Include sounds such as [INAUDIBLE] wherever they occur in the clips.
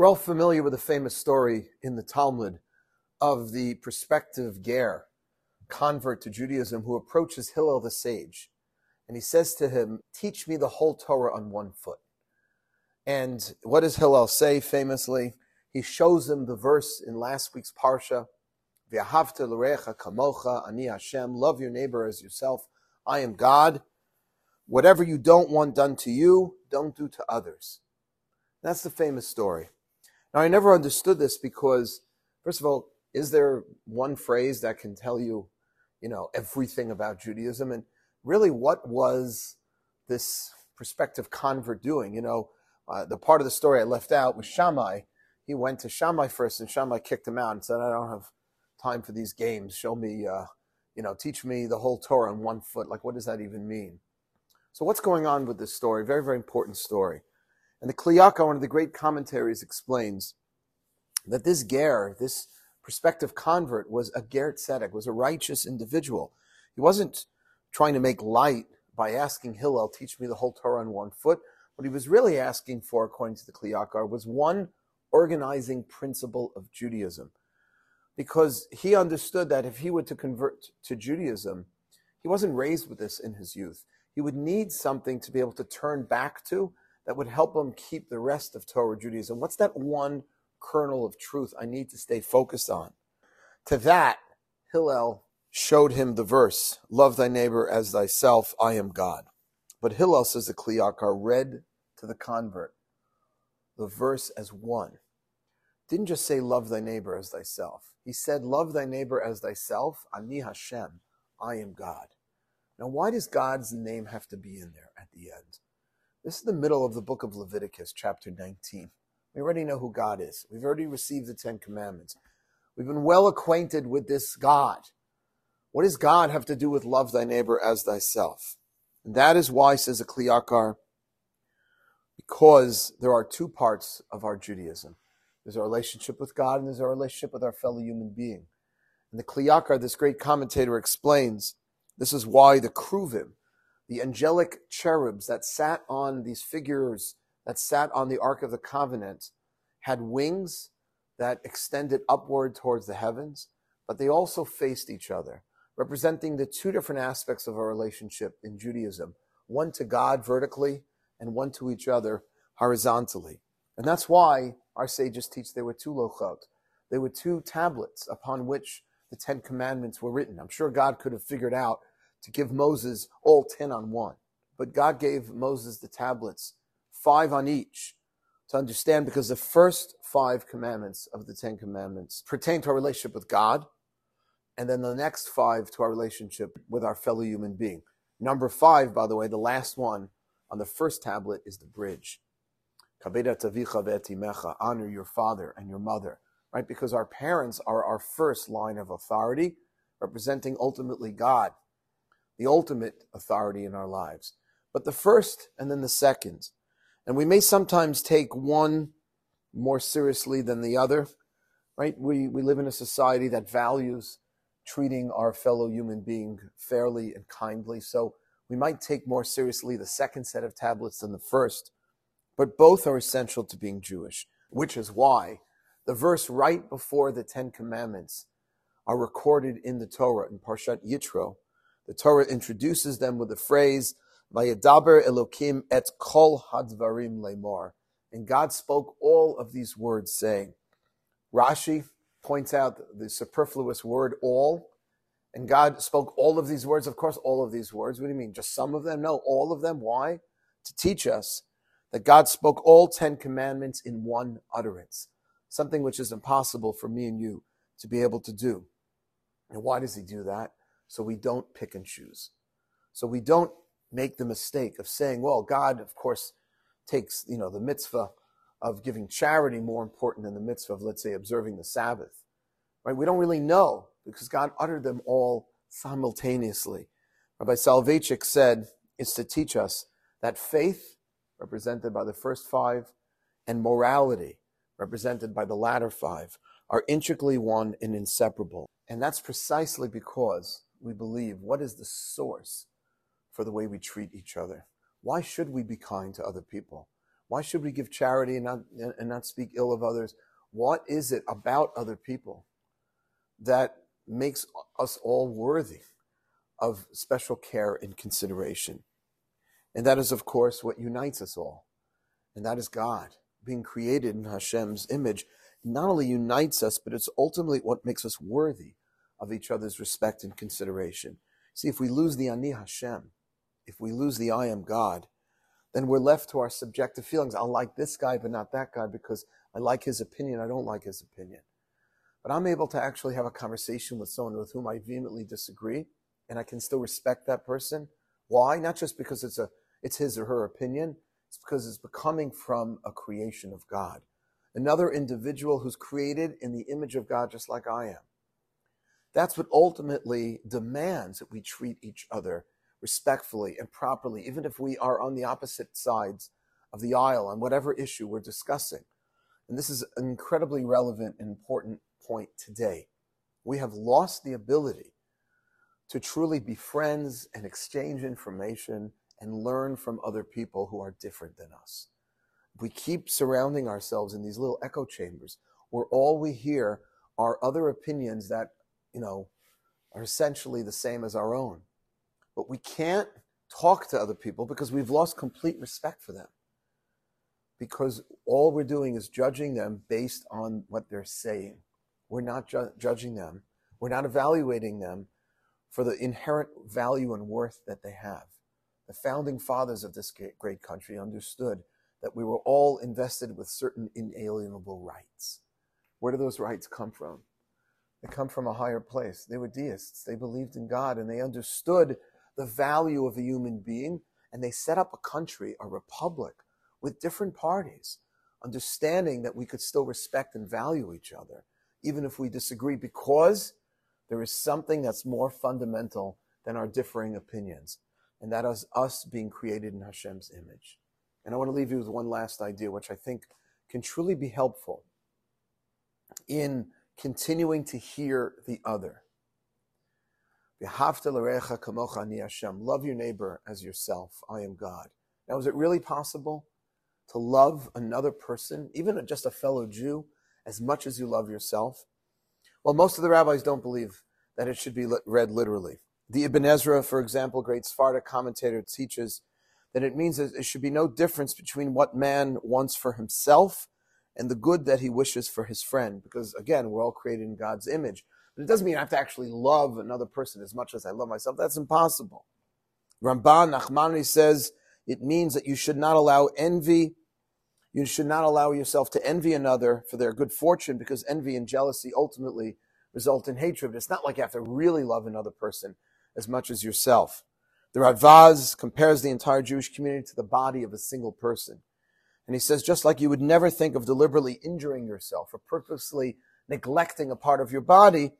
We're all familiar with the famous story in the Talmud of the prospective Ger, convert to Judaism, who approaches Hillel the sage. And he says to him, Teach me the whole Torah on one foot. And what does Hillel say famously? He shows him the verse in last week's Parsha, V'ahavta l'recha kamocha, ani Hashem, love your neighbor as yourself. I am God. Whatever you don't want done to you, don't do to others. That's the famous story. Now, I never understood this because, first of all, is there one phrase that can tell you, you know, everything about Judaism? And really, what was this prospective convert doing? You know, uh, the part of the story I left out was Shammai. He went to Shammai first, and Shammai kicked him out and said, I don't have time for these games. Show me, uh, you know, teach me the whole Torah on one foot. Like, what does that even mean? So, what's going on with this story? Very, very important story. And the Kli Yakar, one of the great commentaries, explains that this ger, this prospective convert, was a ger tzedek, was a righteous individual. He wasn't trying to make light by asking Hillel, teach me the whole Torah on one foot. What he was really asking for, according to the Kli Yakar, was one organizing principle of Judaism. Because he understood that if he were to convert to Judaism, he wasn't raised with this in his youth. He would need something to be able to turn back to that would help him keep the rest of Torah Judaism? What's that one kernel of truth I need to stay focused on? To that, Hillel showed him the verse, Love thy neighbor as thyself, I am God. But Hillel, says the Kli Yakar, read to the convert the verse as one. Didn't just say, Love thy neighbor as thyself. He said, Love thy neighbor as thyself, Ani Hashem, I am God. Now, why does God's name have to be in there at the end? This is the middle of the book of Leviticus, chapter 19. We already know who God is. We've already received the Ten Commandments. We've been well acquainted with this God. What does God have to do with love thy neighbor as thyself? And that is why, says the Kli Yakar, because there are two parts of our Judaism. There's our relationship with God and there's our relationship with our fellow human being. And the Kli Yakar, this great commentator, explains this is why the Kruvim, the angelic cherubs that sat on these figures that sat on the Ark of the Covenant had wings that extended upward towards the heavens, but they also faced each other, representing the two different aspects of our relationship in Judaism one to God vertically and one to each other horizontally. And that's why our sages teach there were two lochot. There were two tablets upon which the Ten Commandments were written. I'm sure God could have figured out to give Moses all 10 on one. But God gave Moses the tablets, five on each, to understand because the first five commandments of the Ten Commandments pertain to our relationship with God, and then the next five to our relationship with our fellow human being. Number five, by the way, the last one on the first tablet is the bridge. Honor your father and your mother, right? Because our parents are our first line of authority, representing ultimately God the ultimate authority in our lives, but the first and then the second. And we may sometimes take one more seriously than the other, right? We, we live in a society that values treating our fellow human being fairly and kindly. So we might take more seriously the second set of tablets than the first, but both are essential to being Jewish, which is why the verse right before the Ten Commandments are recorded in the Torah in Parshat Yitro the Torah introduces them with the phrase, Vayadaber Elokim et kol hadvarim lemor. And God spoke all of these words saying, Rashi points out the superfluous word all. And God spoke all of these words. Of course, all of these words. What do you mean? Just some of them? No, all of them. Why? To teach us that God spoke all Ten Commandments in one utterance. Something which is impossible for me and you to be able to do. And why does he do that? So we don't pick and choose. So we don't make the mistake of saying, well, God, of course, takes, you know, the mitzvah of giving charity more important than the mitzvah of, let's say, observing the Sabbath. Right? We don't really know because God uttered them all simultaneously. Rabbi Soloveitchik said it's to teach us that faith, represented by the first five, and morality, represented by the latter five, are intricately one and inseparable. And that's precisely because we believe? What is the source for the way we treat each other? Why should we be kind to other people? Why should we give charity and not, and not speak ill of others? What is it about other people that makes us all worthy of special care and consideration? And that is, of course, what unites us all. And that is God. Being created in Hashem's image not only unites us, but it's ultimately what makes us worthy of each other's respect and consideration. See, if we lose the Ani Hashem, if we lose the I am God, then we're left to our subjective feelings. I'll like this guy, but not that guy because I like his opinion. I don't like his opinion. But I'm able to actually have a conversation with someone with whom I vehemently disagree, and I can still respect that person. Why? Not just because it's a it's his or her opinion. It's because it's becoming from a creation of God. Another individual who's created in the image of God, just like I am. That's what ultimately demands that we treat each other respectfully and properly, even if we are on the opposite sides of the aisle on whatever issue we're discussing. And this is an incredibly relevant and important point today. We have lost the ability to truly be friends and exchange information and learn from other people who are different than us. We keep surrounding ourselves in these little echo chambers where all we hear are other opinions that, you know, are essentially the same as our own. But we can't talk to other people because we've lost complete respect for them. Because all we're doing is judging them based on what they're saying. We're not ju- judging them. We're not evaluating them for the inherent value and worth that they have. The founding fathers of this great country understood that we were all invested with certain inalienable rights. Where do those rights come from? They come from a higher place. They were deists. They believed in God and they understood the value of a human being, and they set up a country, a republic, with different parties, understanding that we could still respect and value each other, even if we disagree, because there is something that's more fundamental than our differing opinions, and that is us being created in Hashem's image. And I want to leave you with one last idea, which I think can truly be helpful in continuing to hear the other. Love your neighbor as yourself. I am God. Now, is it really possible to love another person, even just a fellow Jew, as much as you love yourself? Well, most of the rabbis don't believe that it should be read literally. The Ibn Ezra, for example, great Sephardic commentator, teaches that it means that there should be no difference between what man wants for himself and the good that he wishes for his friend. Because again, we're all created in God's image. But it doesn't mean I have to actually love another person as much as I love myself. That's impossible. Ramban Nachmani says it means that you should not allow envy. You should not allow yourself to envy another for their good fortune because envy and jealousy ultimately result in hatred. It's not like you have to really love another person as much as yourself. The Radvaz compares the entire Jewish community to the body of a single person. And he says, just like you would never think of deliberately injuring yourself or purposely neglecting a part of your body,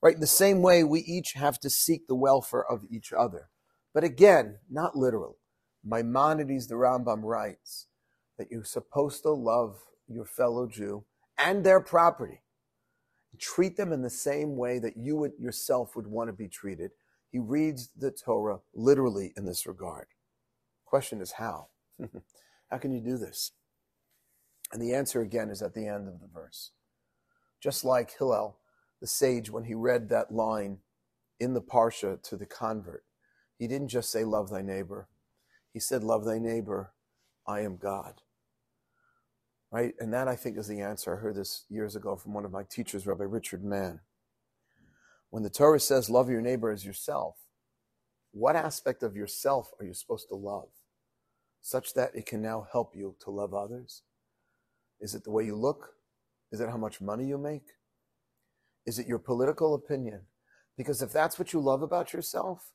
right? In the same way, we each have to seek the welfare of each other. But again, not literal. Maimonides, the Rambam writes that you're supposed to love your fellow Jew and their property. Treat them in the same way that you would yourself would want to be treated he reads the Torah literally in this regard. Question is how? [LAUGHS] how can you do this? And the answer again is at the end of the verse. Just like Hillel, the sage, when he read that line in the Parsha to the convert, he didn't just say, Love thy neighbor. He said, Love thy neighbor. I am God. Right? And that, I think, is the answer. I heard this years ago from one of my teachers, Rabbi Richard Mann. When the Torah says love your neighbor as yourself, what aspect of yourself are you supposed to love such that it can now help you to love others? Is it the way you look? Is it how much money you make? Is it your political opinion? Because if that's what you love about yourself,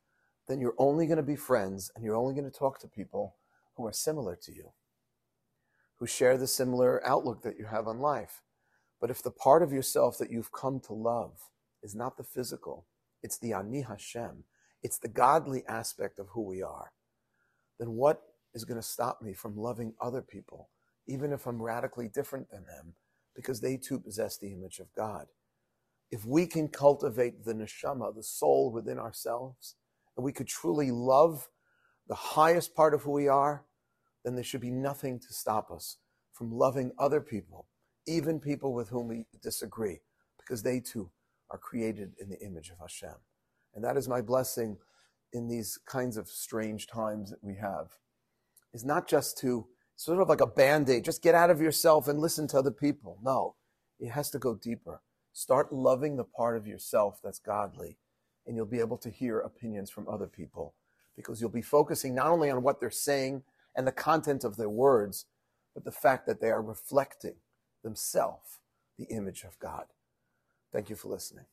then you're only going to be friends and you're only going to talk to people who are similar to you, who share the similar outlook that you have on life. But if the part of yourself that you've come to love is not the physical, it's the Ani Hashem, it's the godly aspect of who we are, then what is going to stop me from loving other people, even if I'm radically different than them, because they too possess the image of God? If we can cultivate the neshama, the soul within ourselves, and we could truly love the highest part of who we are, then there should be nothing to stop us from loving other people, even people with whom we disagree, because they too are created in the image of Hashem. And that is my blessing in these kinds of strange times that we have, is not just to sort of like a band aid, just get out of yourself and listen to other people. No, it has to go deeper. Start loving the part of yourself that's godly, and you'll be able to hear opinions from other people because you'll be focusing not only on what they're saying and the content of their words, but the fact that they are reflecting themselves the image of God. Thank you for listening.